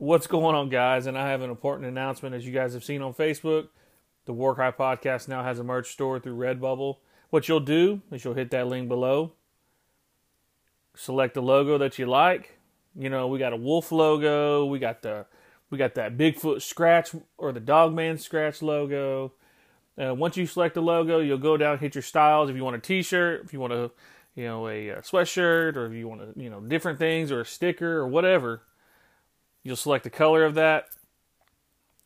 What's going on, guys? And I have an important announcement. As you guys have seen on Facebook, the Warcry Podcast now has a merch store through Redbubble. What you'll do is you'll hit that link below, select the logo that you like. You know, we got a wolf logo, we got the we got that Bigfoot scratch or the Dogman scratch logo. Uh, once you select the logo, you'll go down, hit your styles. If you want a T-shirt, if you want a, you know, a, a sweatshirt, or if you want to, you know, different things, or a sticker, or whatever, you'll select the color of that,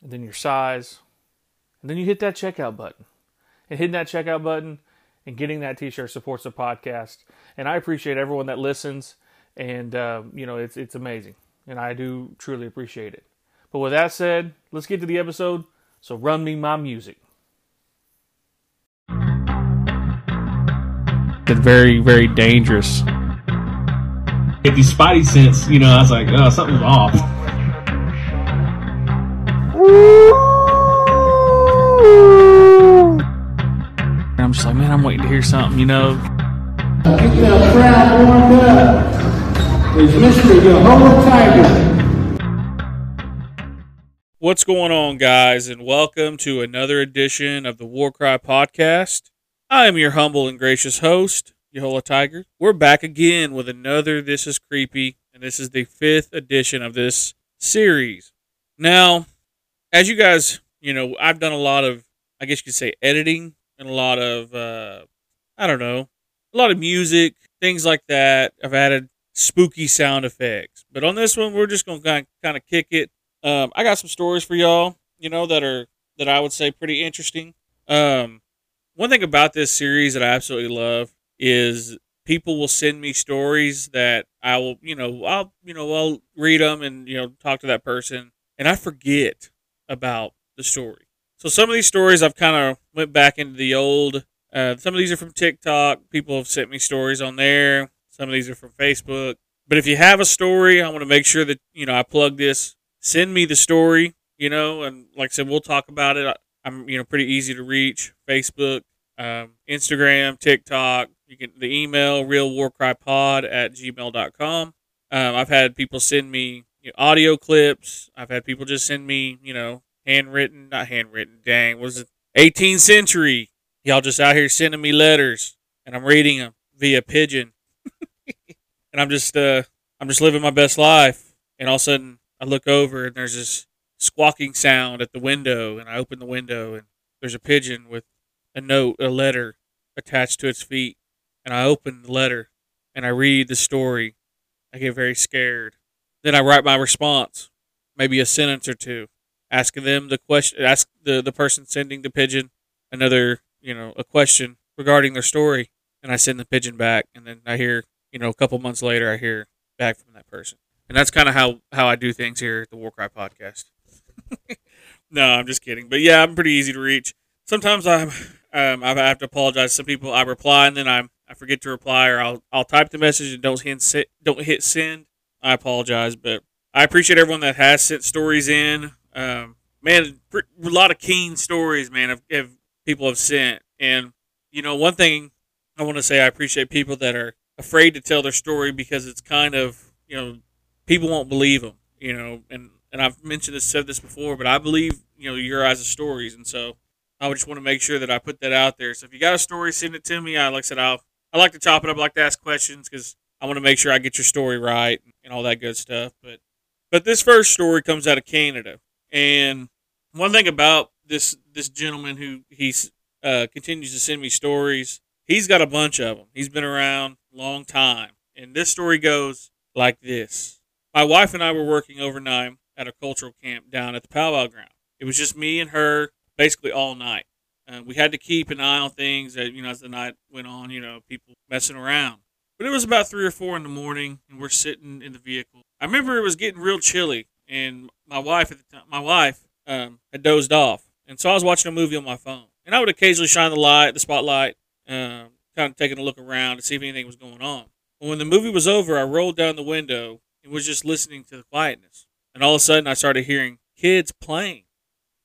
and then your size, and then you hit that checkout button. And hitting that checkout button and getting that T-shirt supports the podcast. And I appreciate everyone that listens, and uh, you know, it's it's amazing, and I do truly appreciate it. But with that said, let's get to the episode. So run me my music. It's very, very dangerous. If you spidey sense, you know, I was like, oh, something's off. I'm just like, man, I'm waiting to hear something, you know. Get that crowd warmed up. Is Mr. Jehovah Tiger. What's going on, guys, and welcome to another edition of the Warcry Podcast. I am your humble and gracious host, Yehola Tiger. We're back again with another This Is Creepy, and this is the fifth edition of this series. Now, as you guys, you know, I've done a lot of, I guess you could say, editing and a lot of, uh, I don't know, a lot of music, things like that. I've added spooky sound effects. But on this one, we're just to kind of kick it. Um, I got some stories for y'all, you know, that are, that I would say pretty interesting. Um, one thing about this series that I absolutely love is people will send me stories that I will, you know, I'll, you know, I'll read them and you know talk to that person, and I forget about the story. So some of these stories I've kind of went back into the old. Uh, some of these are from TikTok. People have sent me stories on there. Some of these are from Facebook. But if you have a story, I want to make sure that you know I plug this. Send me the story, you know, and like I said, we'll talk about it. I'm you know pretty easy to reach. Facebook, um, Instagram, TikTok. You can the email realwarcrypod at gmail.com. Um, I've had people send me you know, audio clips. I've had people just send me you know handwritten, not handwritten. Dang, was it 18th century? Y'all just out here sending me letters, and I'm reading them via pigeon, and I'm just uh I'm just living my best life. And all of a sudden, I look over and there's this squawking sound at the window, and I open the window, and there's a pigeon with a note, a letter attached to its feet. And I open the letter and I read the story. I get very scared. Then I write my response, maybe a sentence or two, asking them the question, ask the, the person sending the pigeon another, you know, a question regarding their story. And I send the pigeon back. And then I hear, you know, a couple months later, I hear back from that person. And that's kind of how, how I do things here at the Warcry podcast. no, I'm just kidding. But yeah, I'm pretty easy to reach. Sometimes I'm um, I have to apologize. Some people I reply and then I'm, I forget to reply, or I'll I'll type the message and don't hit don't hit send. I apologize, but I appreciate everyone that has sent stories in. Um, man, a lot of keen stories, man, of people have sent. And you know, one thing I want to say, I appreciate people that are afraid to tell their story because it's kind of you know people won't believe them. You know, and and I've mentioned this, said this before, but I believe you know your eyes of stories, and so I just want to make sure that I put that out there. So if you got a story, send it to me. I like I said, I'll I like to chop it up. I like to ask questions because I want to make sure I get your story right and all that good stuff. But but this first story comes out of Canada, and one thing about this this gentleman who he's uh, continues to send me stories, he's got a bunch of them. He's been around a long time, and this story goes like this: My wife and I were working overnight at a cultural camp down at the powwow ground. It was just me and her basically all night. Uh, we had to keep an eye on things that, you know, as the night went on, you know, people messing around. But it was about three or four in the morning, and we're sitting in the vehicle. I remember it was getting real chilly, and my wife at the time, my wife um, had dozed off, and so I was watching a movie on my phone, and I would occasionally shine the light, the spotlight, um, kind of taking a look around to see if anything was going on. But when the movie was over, I rolled down the window and was just listening to the quietness, and all of a sudden I started hearing kids playing.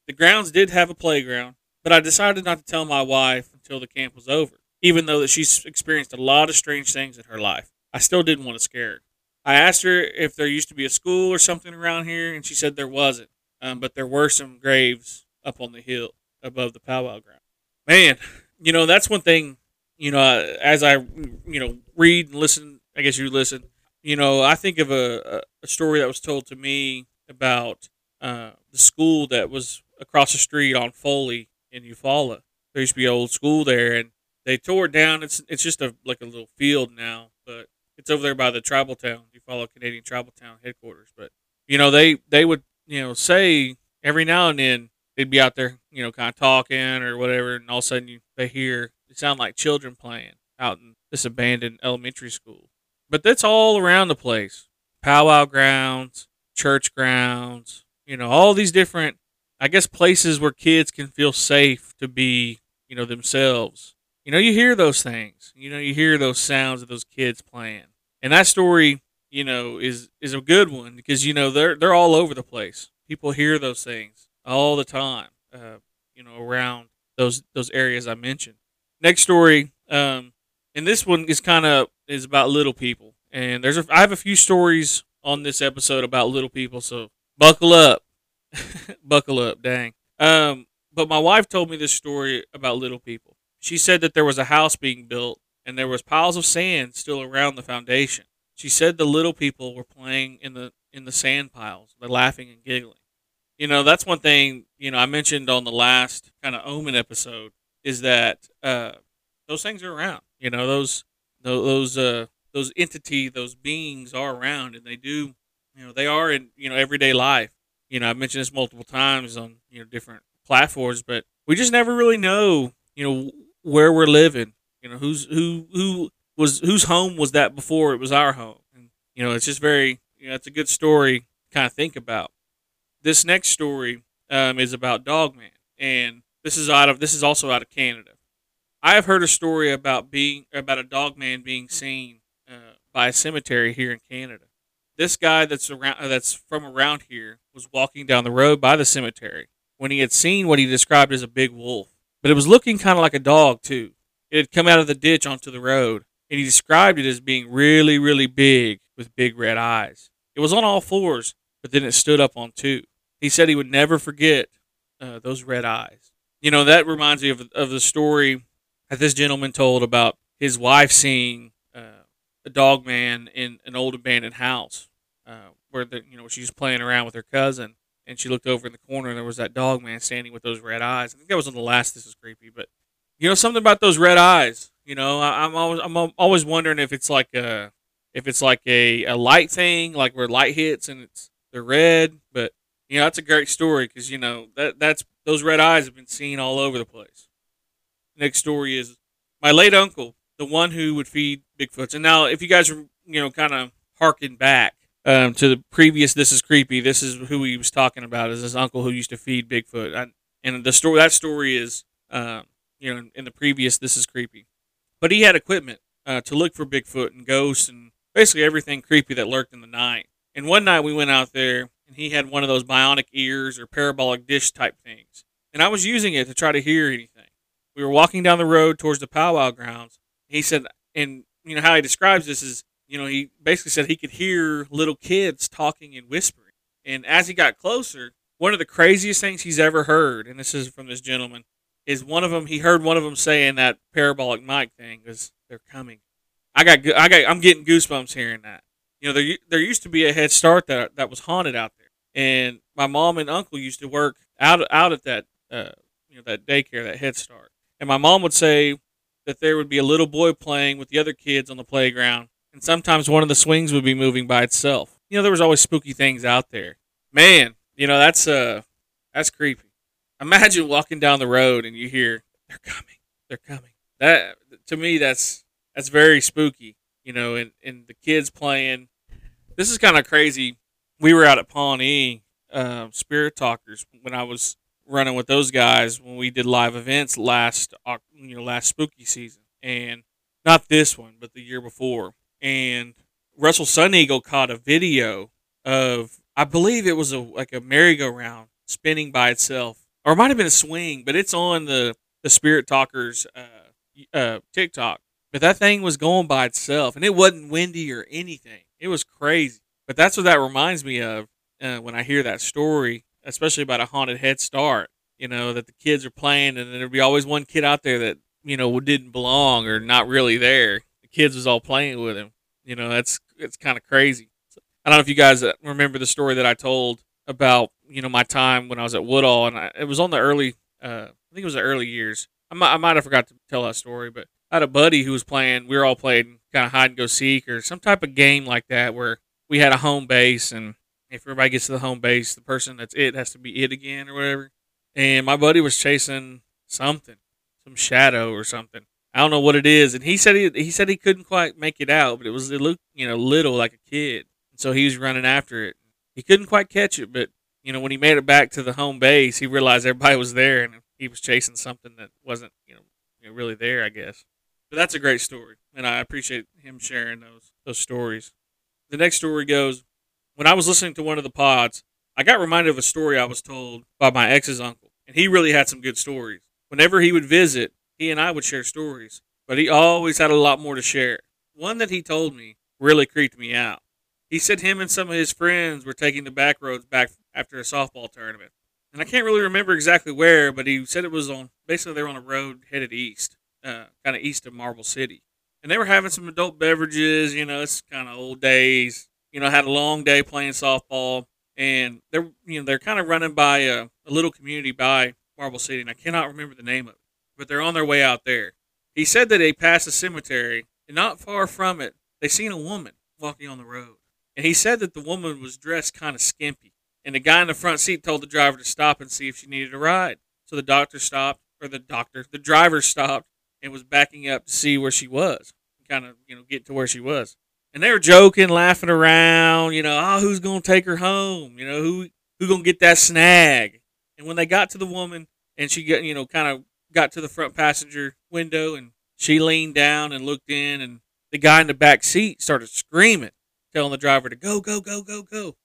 The grounds did have a playground, but I decided not to tell my wife until the camp was over, even though that she's experienced a lot of strange things in her life. I still didn't want to scare her. I asked her if there used to be a school or something around here, and she said there wasn't. Um, but there were some graves up on the hill above the powwow ground. Man, you know that's one thing. You know, as I you know read and listen, I guess you listen. You know, I think of a, a story that was told to me about uh, the school that was across the street on Foley in Eufaula. There used to be an old school there, and they tore it down. It's it's just a like a little field now, but it's over there by the tribal town. Eufaula Canadian Tribal Town headquarters. But you know, they they would you know say every now and then they'd be out there, you know, kind of talking or whatever, and all of a sudden you they hear it sound like children playing out in this abandoned elementary school. But that's all around the place. Powwow grounds, church grounds, you know, all these different I guess places where kids can feel safe to be, you know, themselves. You know, you hear those things. You know, you hear those sounds of those kids playing. And that story, you know, is is a good one because you know they're they're all over the place. People hear those things all the time. Uh, you know, around those those areas I mentioned. Next story, um, and this one is kind of is about little people. And there's a, I have a few stories on this episode about little people, so buckle up, buckle up, dang. Um, but my wife told me this story about little people. She said that there was a house being built and there was piles of sand still around the foundation. She said the little people were playing in the in the sand piles, they're laughing and giggling. You know, that's one thing, you know, I mentioned on the last kind of omen episode is that uh, those things are around. You know, those those uh, those entity, those beings are around, and they do. You know, they are in you know everyday life. You know, I've mentioned this multiple times on you know different platforms, but we just never really know. You know where we're living. You know who's who who was whose home was that before it was our home. And, you know, it's just very you know it's a good story to kind of think about. This next story um, is about Dogman, and this is out of this is also out of Canada. I have heard a story about being about a dog man being seen uh, by a cemetery here in Canada. This guy that's around uh, that's from around here was walking down the road by the cemetery when he had seen what he described as a big wolf, but it was looking kind of like a dog too. It had come out of the ditch onto the road, and he described it as being really, really big with big red eyes. It was on all fours, but then it stood up on two. He said he would never forget uh, those red eyes. You know that reminds me of of the story that this gentleman told about his wife seeing uh, a dog man in an old abandoned house uh, where the you know she was playing around with her cousin and she looked over in the corner and there was that dog man standing with those red eyes. I think that was on the last. This is creepy, but you know something about those red eyes. You know, I, am always I'm always wondering if it's like a if it's like a, a light thing, like where light hits and it's they're red. But you know, that's a great story because you know that that's those red eyes have been seen all over the place next story is my late uncle, the one who would feed Bigfoots. And now, if you guys are, you know, kind of harken back um, to the previous, this is creepy. This is who he was talking about. Is his uncle who used to feed Bigfoot? I, and the story that story is, um, you know, in the previous, this is creepy. But he had equipment uh, to look for Bigfoot and ghosts and basically everything creepy that lurked in the night. And one night we went out there and he had one of those bionic ears or parabolic dish type things. And I was using it to try to hear anything we were walking down the road towards the powwow grounds. He said, and you know how he describes this is, you know, he basically said he could hear little kids talking and whispering. And as he got closer, one of the craziest things he's ever heard, and this is from this gentleman, is one of them. He heard one of them saying that parabolic mic thing was they're coming. I got, I got, I'm getting goosebumps hearing that. You know, there there used to be a Head Start that that was haunted out there, and my mom and uncle used to work out out at that, uh, you know, that daycare, that Head Start. And my mom would say that there would be a little boy playing with the other kids on the playground, and sometimes one of the swings would be moving by itself. You know, there was always spooky things out there. Man, you know that's uh that's creepy. Imagine walking down the road and you hear they're coming, they're coming. That to me that's that's very spooky. You know, and and the kids playing. This is kind of crazy. We were out at Pawnee uh, Spirit Talkers when I was running with those guys when we did live events last you know last spooky season and not this one but the year before and Russell Sun Eagle caught a video of I believe it was a like a merry-go-round spinning by itself or it might have been a swing but it's on the the Spirit Talkers uh, uh, TikTok but that thing was going by itself and it wasn't windy or anything It was crazy. But that's what that reminds me of uh, when I hear that story, especially about a haunted Head Start. You know that the kids are playing, and there'd be always one kid out there that you know didn't belong or not really there. The kids was all playing with him. You know that's it's kind of crazy. I don't know if you guys uh, remember the story that I told about you know my time when I was at Woodall, and I, it was on the early. Uh, I think it was the early years. I might, I might have forgot to tell that story, but I had a buddy who was playing. We were all playing kind of hide and go seek or some type of game like that where we had a home base, and if everybody gets to the home base, the person that's it has to be it again or whatever. And my buddy was chasing something, some shadow or something. I don't know what it is, and he said he he said he couldn't quite make it out, but it was it looked you know little like a kid, and so he was running after it. He couldn't quite catch it, but you know when he made it back to the home base, he realized everybody was there, and he was chasing something that wasn't you know, really there, I guess. But that's a great story, and I appreciate him sharing those those stories. The next story goes: When I was listening to one of the pods, I got reminded of a story I was told by my ex's uncle, and he really had some good stories. Whenever he would visit, he and I would share stories, but he always had a lot more to share. One that he told me really creeped me out. He said him and some of his friends were taking the back roads back after a softball tournament. And I can't really remember exactly where, but he said it was on basically they were on a road headed east, uh, kind of east of Marble City. And they were having some adult beverages, you know, it's kind of old days. You know, had a long day playing softball, and they're you know they're kind of running by a, a little community by Marble City, and I cannot remember the name of it, but they're on their way out there. He said that they passed a cemetery, and not far from it, they seen a woman walking on the road. And he said that the woman was dressed kind of skimpy. And the guy in the front seat told the driver to stop and see if she needed a ride. So the doctor stopped, or the doctor, the driver stopped and was backing up to see where she was, kind of, you know, get to where she was. And they were joking, laughing around, you know, oh, who's going to take her home? You know, who who going to get that snag? And when they got to the woman and she got, you know, kind of got to the front passenger window and she leaned down and looked in and the guy in the back seat started screaming, telling the driver to go, go, go, go, go.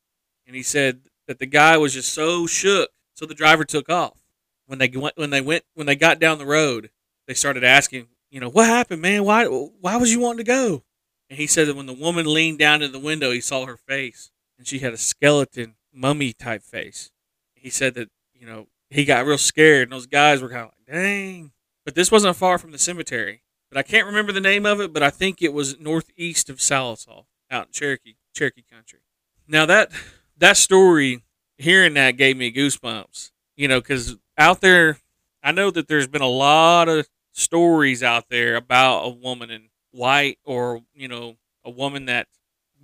And he said that the guy was just so shook, so the driver took off. When they went, when they went, when they got down the road, they started asking, you know, what happened, man? Why, why was you wanting to go? And he said that when the woman leaned down to the window, he saw her face, and she had a skeleton, mummy type face. He said that, you know, he got real scared, and those guys were kind of like, dang. But this wasn't far from the cemetery. But I can't remember the name of it, but I think it was northeast of Sallisaw, out in Cherokee, Cherokee country. Now that that story, hearing that gave me goosebumps. You know, because out there, I know that there's been a lot of stories out there about a woman in white or, you know, a woman that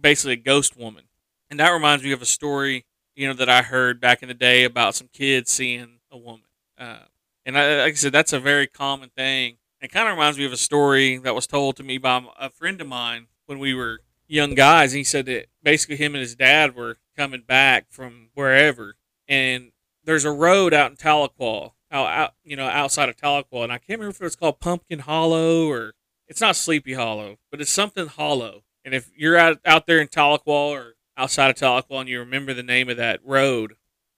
basically a ghost woman. And that reminds me of a story, you know, that I heard back in the day about some kids seeing a woman. Uh, and I, like I said, that's a very common thing. It kind of reminds me of a story that was told to me by a friend of mine when we were young guys. And he said that basically him and his dad were coming back from wherever, and there's a road out in Tahlequah, out, out you know outside of Tahlequah, and I can't remember if it's called Pumpkin Hollow or it's not Sleepy Hollow, but it's something hollow. And if you're out out there in Tahlequah or outside of Tahlequah and you remember the name of that road,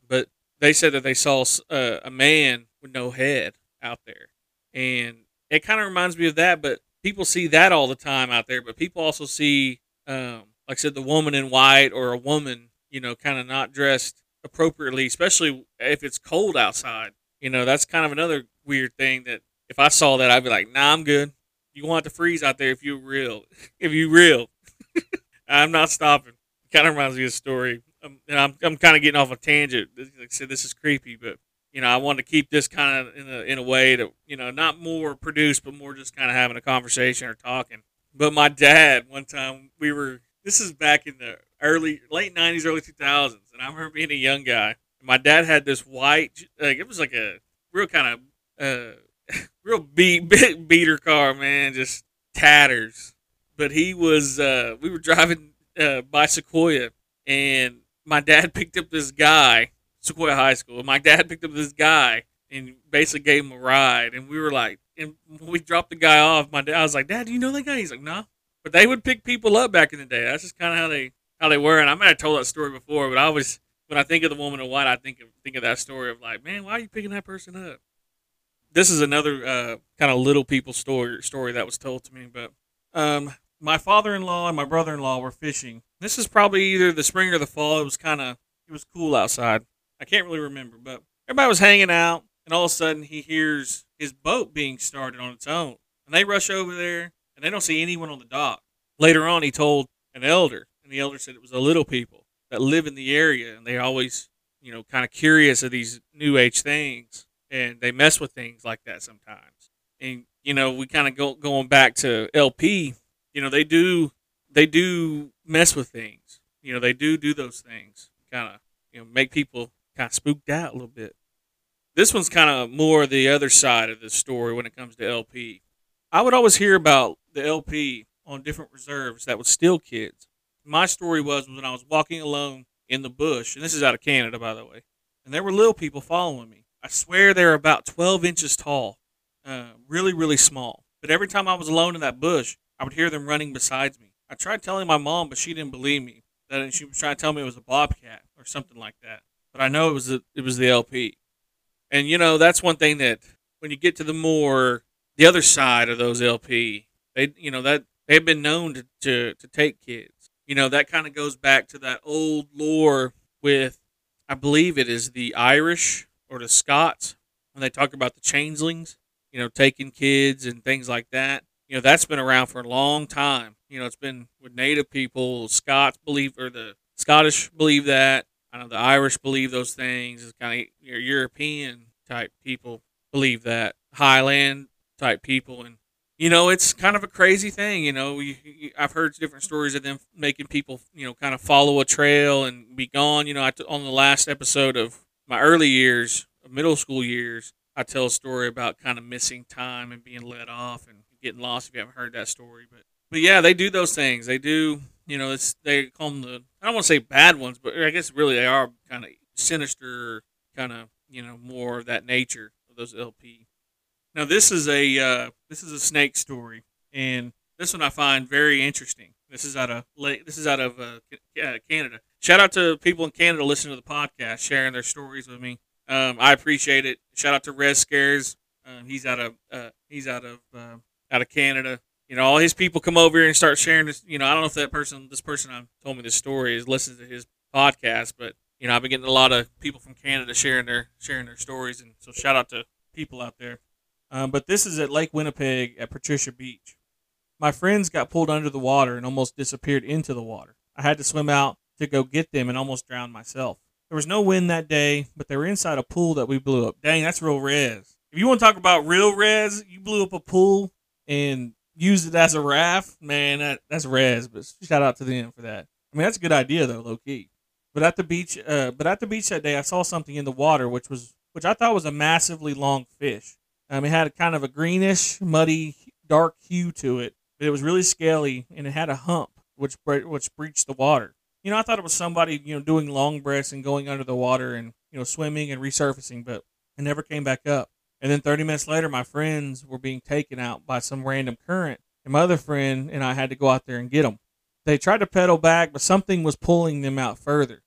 but they said that they saw uh, a man with no head out there, and it kind of reminds me of that. But people see that all the time out there, but people also see, um, like I said, the woman in white or a woman you know, kind of not dressed appropriately, especially if it's cold outside. You know, that's kind of another weird thing that if I saw that, I'd be like, nah, I'm good. You want to freeze out there if you're real. if you real. I'm not stopping. Kind of reminds me of a story. Um, and I'm, I'm kind of getting off a tangent. Like I said, this is creepy, but you know, I want to keep this kind of in a, in a way that, you know, not more produced, but more just kind of having a conversation or talking. But my dad, one time we were, this is back in the early late '90s, early 2000s, and I remember being a young guy. My dad had this white, like it was like a real kind of uh, real beat beat, beater car, man, just tatters. But he was, uh, we were driving uh, by Sequoyah, and my dad picked up this guy, Sequoyah High School. My dad picked up this guy and basically gave him a ride, and we were like, and we dropped the guy off. My dad I was like, Dad, do you know that guy? He's like, No. But they would pick people up back in the day. That's just kind of how they how they were. And I might have told that story before, but I always when I think of the woman in white, I think of think of that story of like, man, why are you picking that person up? This is another uh, kind of little people story story that was told to me. But um, my father-in-law and my brother-in-law were fishing. This is probably either the spring or the fall. It was kind of it was cool outside. I can't really remember, but everybody was hanging out, and all of a sudden he hears his boat being started on its own, and they rush over there, and they don't see anyone on the dock. Later on, he told an elder, and the elder said it was the little people that live in the area, and they always, you know, kind of curious of these new age things, and they mess with things like that sometimes. And you know, we kind of go going back to LP. You know, they do they do mess with things. You know, they do do those things, kind of you know make people kind of spooked out a little bit. This one's kind of more the other side of the story when it comes to LP. I would always hear about the LP on different reserves that would steal kids. My story was when I was walking alone in the bush, and this is out of Canada, by the way, and there were little people following me. I swear they're about 12 inches tall, uh, really, really small. But every time I was alone in that bush, I would hear them running beside me. I tried telling my mom, but she didn't believe me. That she was trying to tell me it was a bobcat or something like that. But I know it was the, it was the LP. And you know that's one thing that when you get to the more the other side of those LP, they you know that they've been known to to, to take kids. You know that kind of goes back to that old lore with I believe it is the Irish or the Scots when they talk about the changelings, you know, taking kids and things like that. You know, that's been around for a long time. You know, it's been with native people, Scots believe or the Scottish believe that. I know the Irish believe those things. It's kind of your European type people believe that. Highland type people. And you know it's kind of a crazy thing you know. You, you, i've heard different stories of them making people you know kind of follow a trail and be gone. You know I t- on the last episode of my early years middle school years i tell a story about kind of missing time and being let off and getting lost if you haven't heard that story. But but yeah they do those things. They do you know it's they call them the i don't want to say bad ones but i guess really they are kind of sinister kind of you know more of that nature of those lp now this is a uh, this is a snake story, and this one I find very interesting. This is out of this is out of uh, Canada. Shout out to people in Canada listening to the podcast, sharing their stories with me. Um, I appreciate it. Shout out to Red Scares. Um, he's out of uh, he's out of uh, out of Canada. You know, all his people come over here and start sharing this. You know, I don't know if that person, this person I told me this story, is listening to his podcast, but you know, I've been getting a lot of people from Canada sharing their sharing their stories, and so shout out to people out there. Um, but this is at Lake Winnipeg at Patricia Beach. My friends got pulled under the water and almost disappeared into the water. I had to swim out to go get them and almost drowned myself. There was no wind that day, but they were inside a pool that we blew up. Dang, that's real res. If you want to talk about real res, you blew up a pool and used it as a raft, man, that, that's res. But shout out to them for that. I mean, that's a good idea though, low key. But at the beach, uh, but at the beach that day, I saw something in the water, which was which I thought was a massively long fish. Um, it had kind of a greenish, muddy, dark hue to it, but it was really scaly and it had a hump which which breached the water. You know, I thought it was somebody you know doing long breaths and going under the water and you know swimming and resurfacing, but it never came back up. And then 30 minutes later, my friends were being taken out by some random current, and my other friend and I had to go out there and get them. They tried to pedal back, but something was pulling them out further.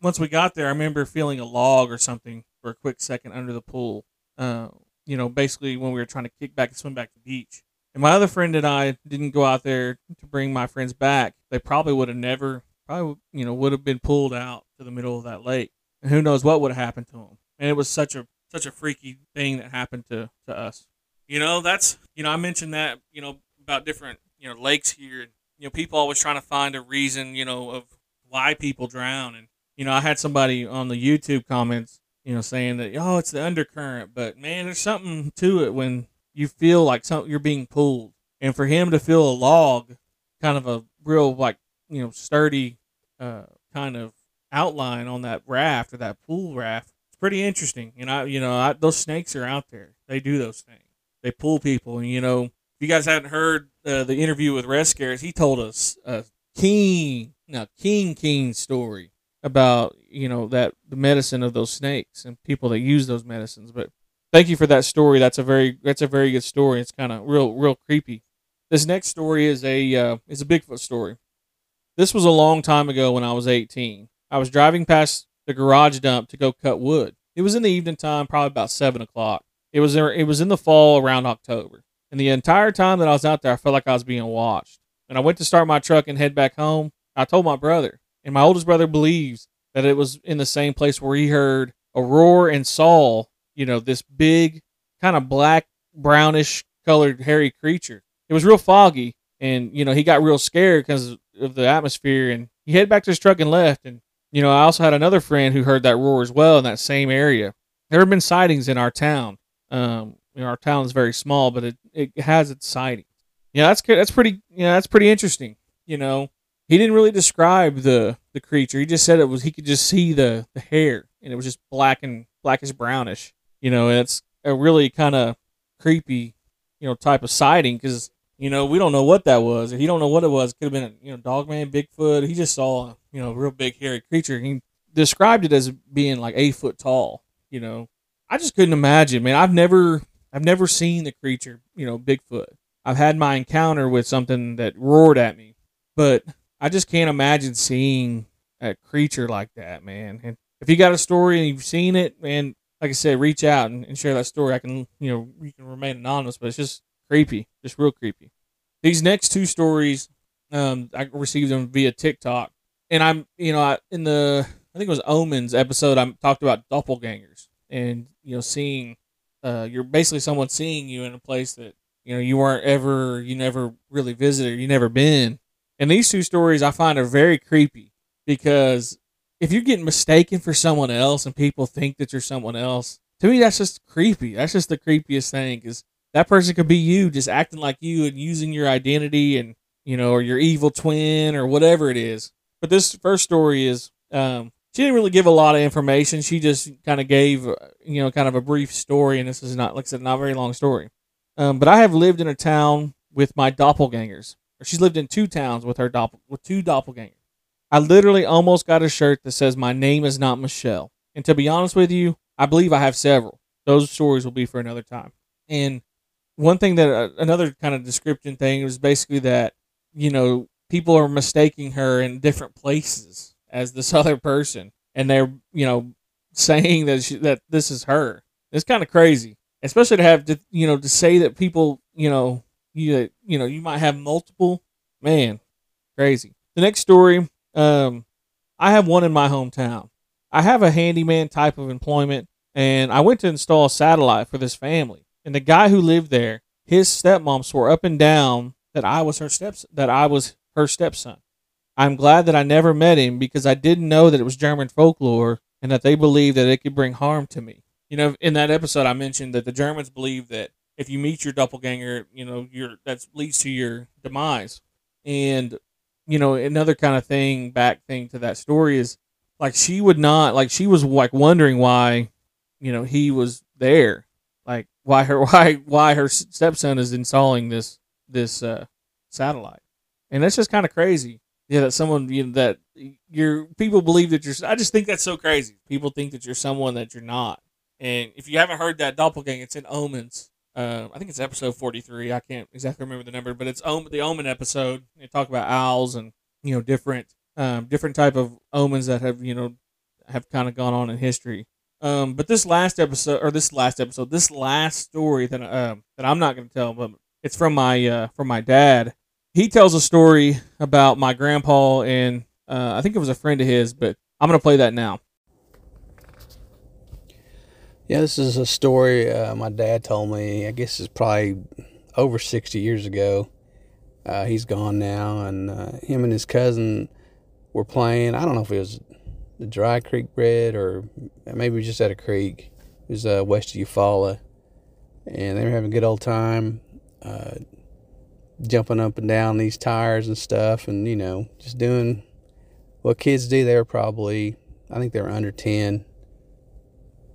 Once we got there, I remember feeling a log or something for a quick second under the pool. Uh, you know, basically when we were trying to kick back and swim back to the beach. And my other friend and I didn't go out there to bring my friends back. They probably would have never, probably, you know, would have been pulled out to the middle of that lake. And who knows what would have happened to them. And it was such a, such a freaky thing that happened to, to us. You know, that's, you know, I mentioned that, you know, about different, you know, lakes here. And, you know, people always trying to find a reason, you know, of why people drown. And, you know, I had somebody on the YouTube comments you know, saying that oh, it's the undercurrent, but man, there's something to it when you feel like something you're being pulled, and for him to feel a log, kind of a real like you know sturdy uh, kind of outline on that raft or that pool raft, pretty interesting. And I, you know, I, those snakes are out there. They do those things. They pull people, and you know, if you guys haven't heard uh, the interview with Res Scares, he told us a keen, now keen, keen story about you know that the medicine of those snakes and people that use those medicines. But thank you for that story. That's a very that's a very good story. It's kind of real real creepy. This next story is a uh, is a Bigfoot story. This was a long time ago when I was 18. I was driving past the garage dump to go cut wood. It was in the evening time, probably about seven o'clock. It was there, it was in the fall around October, and the entire time that I was out there, I felt like I was being watched. And I went to start my truck and head back home. I told my brother, and my oldest brother believes that it was in the same place where he heard a roar and saw, you know, this big kind of black, brownish colored hairy creature. It was real foggy, and you know he got real scared because of the atmosphere, and he headed back to his truck and left. And you know I also had another friend who heard that roar as well in that same area. There have been sightings in our town. Um, you know, our town is very small, but it, it has its sightings. Yeah, that's that's pretty. You know, that's pretty interesting. You know, he didn't really describe the the creature. He just said it was he could just see the the hair, and it was just black and blackish brownish. You know, it's a really kind of creepy, you know, type of sighting because you know we don't know what that was. He don't know what it was. It could have been a you know dogman, Bigfoot. He just saw you know a real big hairy creature. He described it as being like eight foot tall. You know, I just couldn't imagine, man. I've never I've never seen the creature, you know, Bigfoot. I've had my encounter with something that roared at me, but I just can't imagine seeing a creature like that, man. And if you got a story and you've seen it, man, like I said, reach out and, and share that story. I can, you know, you can remain anonymous, but it's just creepy, just real creepy. These next two stories, um, I received them via TikTok, and I'm, you know, I, in the I think it was Omens episode, I talked about doppelgangers and you know seeing, uh, you're basically someone seeing you in a place that you know you weren't ever, you never really visited, you never been. And these two stories I find are very creepy because if you're getting mistaken for someone else and people think that you're someone else, to me that's just creepy. That's just the creepiest thing because that person could be you, just acting like you and using your identity and you know, or your evil twin or whatever it is. But this first story is, um, she didn't really give a lot of information. She just kind of gave, uh, you know, kind of a brief story, and this is not, like I said, not a very long story. Um, but I have lived in a town with my doppelgangers. Or she's lived in two towns with her doppel with two doppelgangers. I literally almost got a shirt that says my name is not Michelle. And to be honest with you, I believe I have several. Those stories will be for another time. And one thing that uh, another kind of description thing was basically that you know people are mistaking her in different places as this other person, and they're you know saying that she, that this is her. It's kind of crazy, especially to have to you know to say that people you know you you know you might have multiple. Man, crazy. The next story, um, I have one in my hometown. I have a handyman type of employment, and I went to install a satellite for this family. And the guy who lived there, his stepmom swore up and down that I was her steps that I was her stepson. I'm glad that I never met him because I didn't know that it was German folklore and that they believed that it could bring harm to me. You know, in that episode I mentioned that the Germans believe that if you meet your doppelganger, you know, your that leads to your demise. And you know, another kind of thing back thing to that story is like she would not like she was like wondering why, you know, he was there. Why her why why her stepson is installing this this uh satellite. And that's just kind of crazy. Yeah, that someone you know, that your people believe that you're. I just think that's so crazy. People think that you're someone that you're not. And if you haven't heard that doppelganger, it's in Omens. Uh, I think it's episode 43. I can't exactly remember the number, but it's Om- the Omen episode. They talk about owls and you know different um, different type of omens that have you know have kind of gone on in history. Um, but this last episode, or this last episode, this last story that um, that I'm not going to tell, but it's from my uh, from my dad. He tells a story about my grandpa and uh, I think it was a friend of his, but I'm going to play that now. Yeah, this is a story uh, my dad told me. I guess it's probably over 60 years ago. Uh, he's gone now, and uh, him and his cousin were playing. I don't know if it was the Dry Creek Bred or maybe we just at a creek. It was uh, west of Eufaula, and they were having a good old time, uh, jumping up and down these tires and stuff, and you know, just doing what kids do. They were probably, I think they were under 10,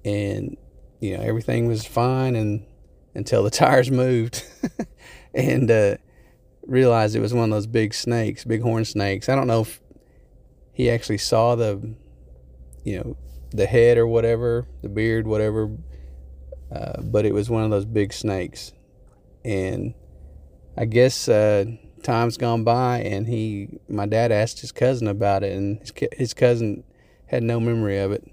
and you know everything was fine and until the tires moved and uh, realized it was one of those big snakes big horn snakes i don't know if he actually saw the you know the head or whatever the beard whatever uh, but it was one of those big snakes and i guess uh, time's gone by and he my dad asked his cousin about it and his, his cousin had no memory of it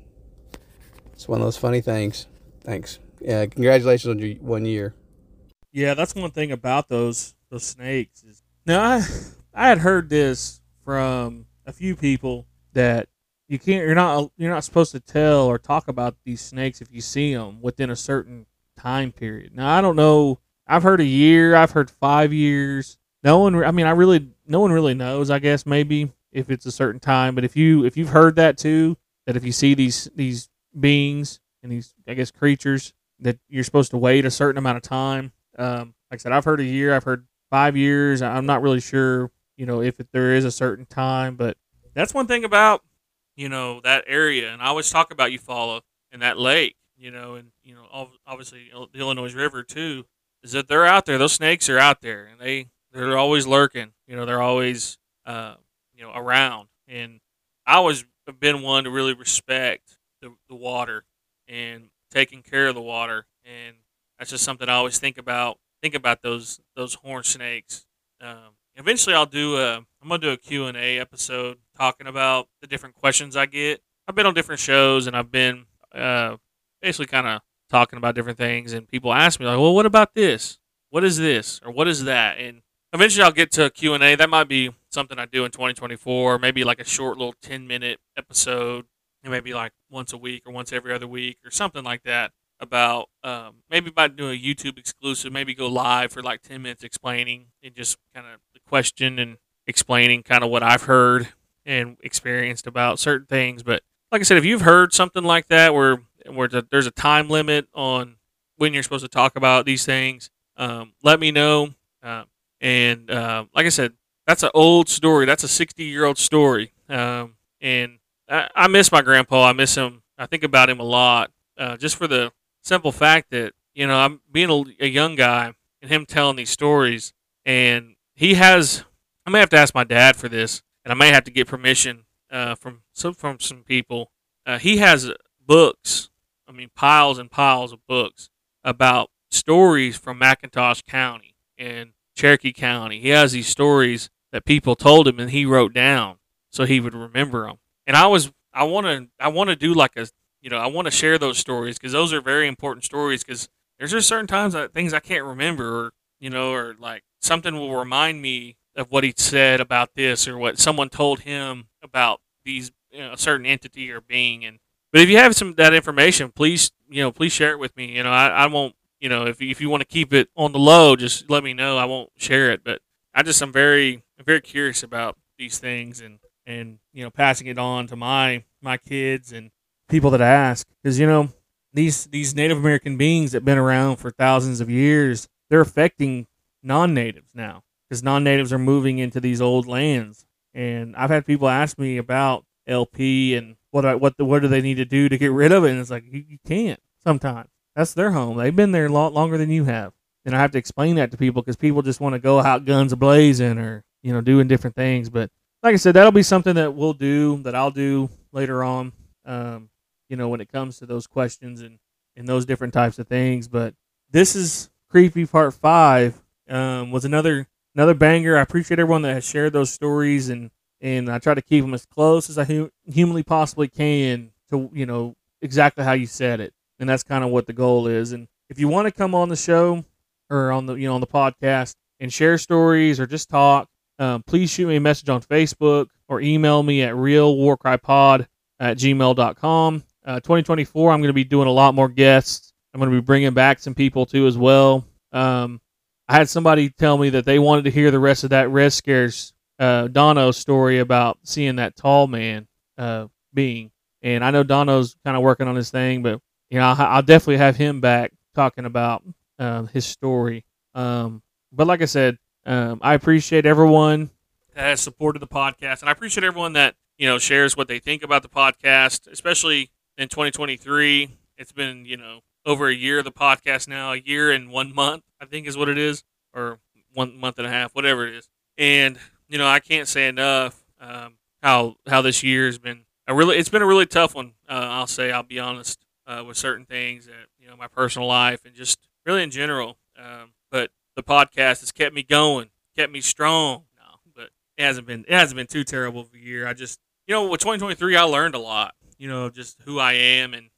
it's one of those funny things Thanks. Yeah, congratulations on your one year. Yeah, that's one thing about those those snakes. Is, now, I, I had heard this from a few people that you can't you're not you're not supposed to tell or talk about these snakes if you see them within a certain time period. Now I don't know. I've heard a year. I've heard five years. No one. I mean, I really no one really knows. I guess maybe if it's a certain time. But if you if you've heard that too, that if you see these these beings and these I guess creatures that you're supposed to wait a certain amount of time. Um, like I said, I've heard a year. I've heard five years. I'm not really sure. You know if it, there is a certain time, but that's one thing about you know that area. And I always talk about Eufaula and that lake. You know, and you know obviously the Illinois River too. Is that they're out there? Those snakes are out there, and they they're always lurking. You know, they're always uh, you know around. And I always have been one to really respect the, the water and taking care of the water, and that's just something I always think about. Think about those those horn snakes. Um, eventually, I'll do a I'm gonna do a Q and A episode talking about the different questions I get. I've been on different shows and I've been uh, basically kind of talking about different things, and people ask me like, "Well, what about this? What is this? Or what is that?" And eventually, I'll get to a Q and A. That might be something I do in 2024. Maybe like a short little 10 minute episode, maybe like once a week or once every other week or something like that. About um, maybe about doing a YouTube exclusive, maybe go live for like 10 minutes explaining and just kind of the question and explaining kind of what I've heard and experienced about certain things. But like I said, if you've heard something like that where where there's a time limit on when you're supposed to talk about these things, um, let me know. Uh, and uh, like I said, that's an old story. That's a 60 year old story. Um, and I, I, miss my grandpa. I miss him. I think about him a lot, uh, just for the simple fact that you know I'm being a, a, young guy and him telling these stories, and he has. I may have to ask my dad for this, and I may have to get permission uh, from some from some people. Uh, he has books. I mean, piles and piles of books about stories from McIntosh County and Cherokee County. He has these stories that people told him and he wrote down so he would remember them. And I was I want to I want to do like a you know I want to share those stories because those are very important stories because there's just certain times that things I can't remember or you know or like something will remind me of what he said about this or what someone told him about these you know, a certain entity or being. And but if you have some that information please you know please share it with me. You know I, I won't you know if, if you want to keep it on the low just let me know. I won't share it. But I just i'm very I'm very curious about these things and and you know passing it on to my my kids and people that i ask. Because you know these these Native American beings that've been around for thousands of years they're affecting non-natives now because non-natives are moving into these old lands and I've had people ask me about LP and what what the, what do they need to do to get rid of it and it's like you, you can't sometimes that's their home they've been there a lot longer than you have and I have to explain that to people because people just want to go out guns ablazing or you know doing different things. But like I said, that'll be something that we'll do that I'll do later on. Um, you know when it comes to those questions and and those different types of things. But this is creepy part five. Um, was another another banger. I appreciate everyone that has shared those stories and and I try to keep them as close as I hu- humanly possibly can to you know exactly how you said it, and that's kind of what the goal is. And if you want to come on the show, or on the you know on the podcast and share stories or just talk, um, please shoot me a message on Facebook or email me at realwarcrypod at gmail.com. Uh, 2024, I'm going to be doing a lot more guests. I'm going to be bringing back some people too as well. Um, I had somebody tell me that they wanted to hear the rest of that Red Scares uh, Dono story about seeing that tall man uh, being. And I know Dono's kind of working on his thing, but you know I'll, I'll definitely have him back talking about uh, his story. Um, but like I said, um, I appreciate everyone that has supported the podcast, and I appreciate everyone that you know shares what they think about the podcast, especially in 2023. It's been you know over a year of the podcast now, a year and one month, I think is what it is, or one month and a half, whatever it is. And you know, I can't say enough um, how how this year has been a really. It's been a really tough one. Uh, I'll say. I'll be honest uh, with certain things that you know my personal life and just really in general. Um, but the podcast has kept me going, kept me strong. No, but it hasn't been it hasn't been too terrible of a year. I just you know with 2023 I learned a lot. You know just who I am and and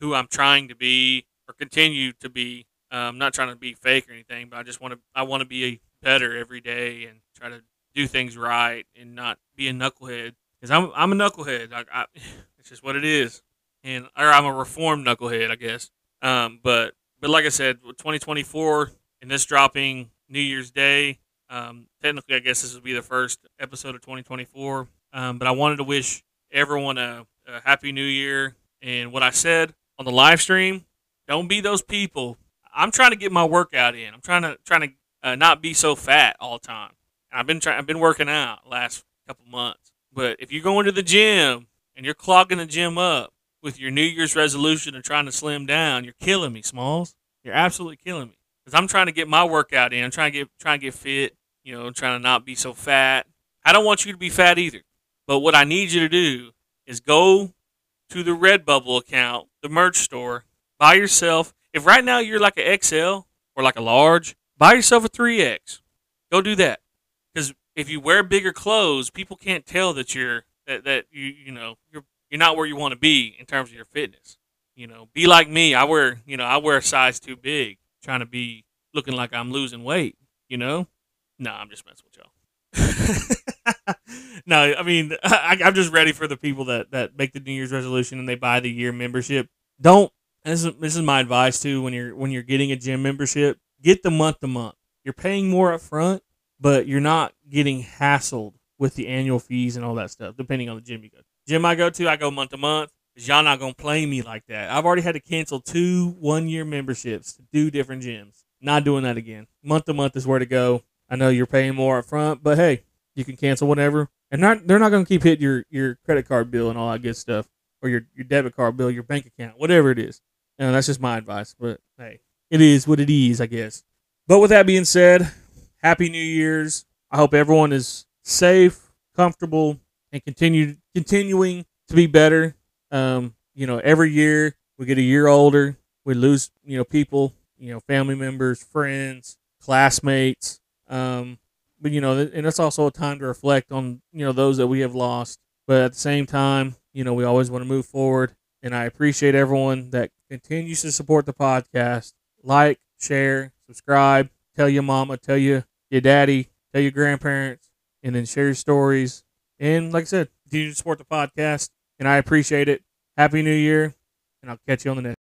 who I'm trying to be or continue to be. I'm um, not trying to be fake or anything, but I just want to I want to be better every day and try to do things right and not be a knucklehead. Because I'm I'm a knucklehead. I, I, it's just what it is, and or I'm a reformed knucklehead, I guess. Um, but but like I said, 2024 and this dropping New Year's Day. Um, technically, I guess this will be the first episode of 2024. Um, but I wanted to wish everyone a, a happy New Year. And what I said on the live stream, don't be those people. I'm trying to get my workout in. I'm trying to trying to uh, not be so fat all the time. I've been trying. I've been working out last couple months. But if you're going to the gym and you're clogging the gym up with your New Year's resolution and trying to slim down, you're killing me, Smalls. You're absolutely killing me because I'm trying to get my workout in. I'm trying to get trying to get fit. You know, trying to not be so fat. I don't want you to be fat either. But what I need you to do is go to the Redbubble account, the merch store, buy yourself. If right now you're like an XL or like a large, buy yourself a 3X. Go do that. Because if you wear bigger clothes, people can't tell that you're that, that you you know you're you're not where you want to be in terms of your fitness. You know, be like me. I wear you know I wear a size too big, trying to be looking like I'm losing weight. You know, no, I'm just messing with y'all. no, I mean I, I'm just ready for the people that that make the New Year's resolution and they buy the year membership. Don't. This is this is my advice too. When you're when you're getting a gym membership, get the month to month. You're paying more up front, but you're not getting hassled with the annual fees and all that stuff, depending on the gym you go. Gym I go to, I go month to month. Y'all not gonna play me like that. I've already had to cancel two one year memberships to do different gyms. Not doing that again. Month to month is where to go. I know you're paying more up front, but hey, you can cancel whatever. And not they're not gonna keep hitting your, your credit card bill and all that good stuff. Or your, your debit card bill, your bank account, whatever it is. And that's just my advice. But hey, it is what it is, I guess. But with that being said, happy New Year's. I hope everyone is safe, comfortable, and continue continuing to be better. Um, you know, every year we get a year older, we lose, you know, people, you know, family members, friends, classmates. Um, but you know, and it's also a time to reflect on, you know, those that we have lost. But at the same time, you know, we always want to move forward. And I appreciate everyone that continues to support the podcast. Like, share, subscribe, tell your mama, tell you your daddy, tell your grandparents, and then share your stories. And like I said, continue to support the podcast. And I appreciate it. Happy New Year. And I'll catch you on the next.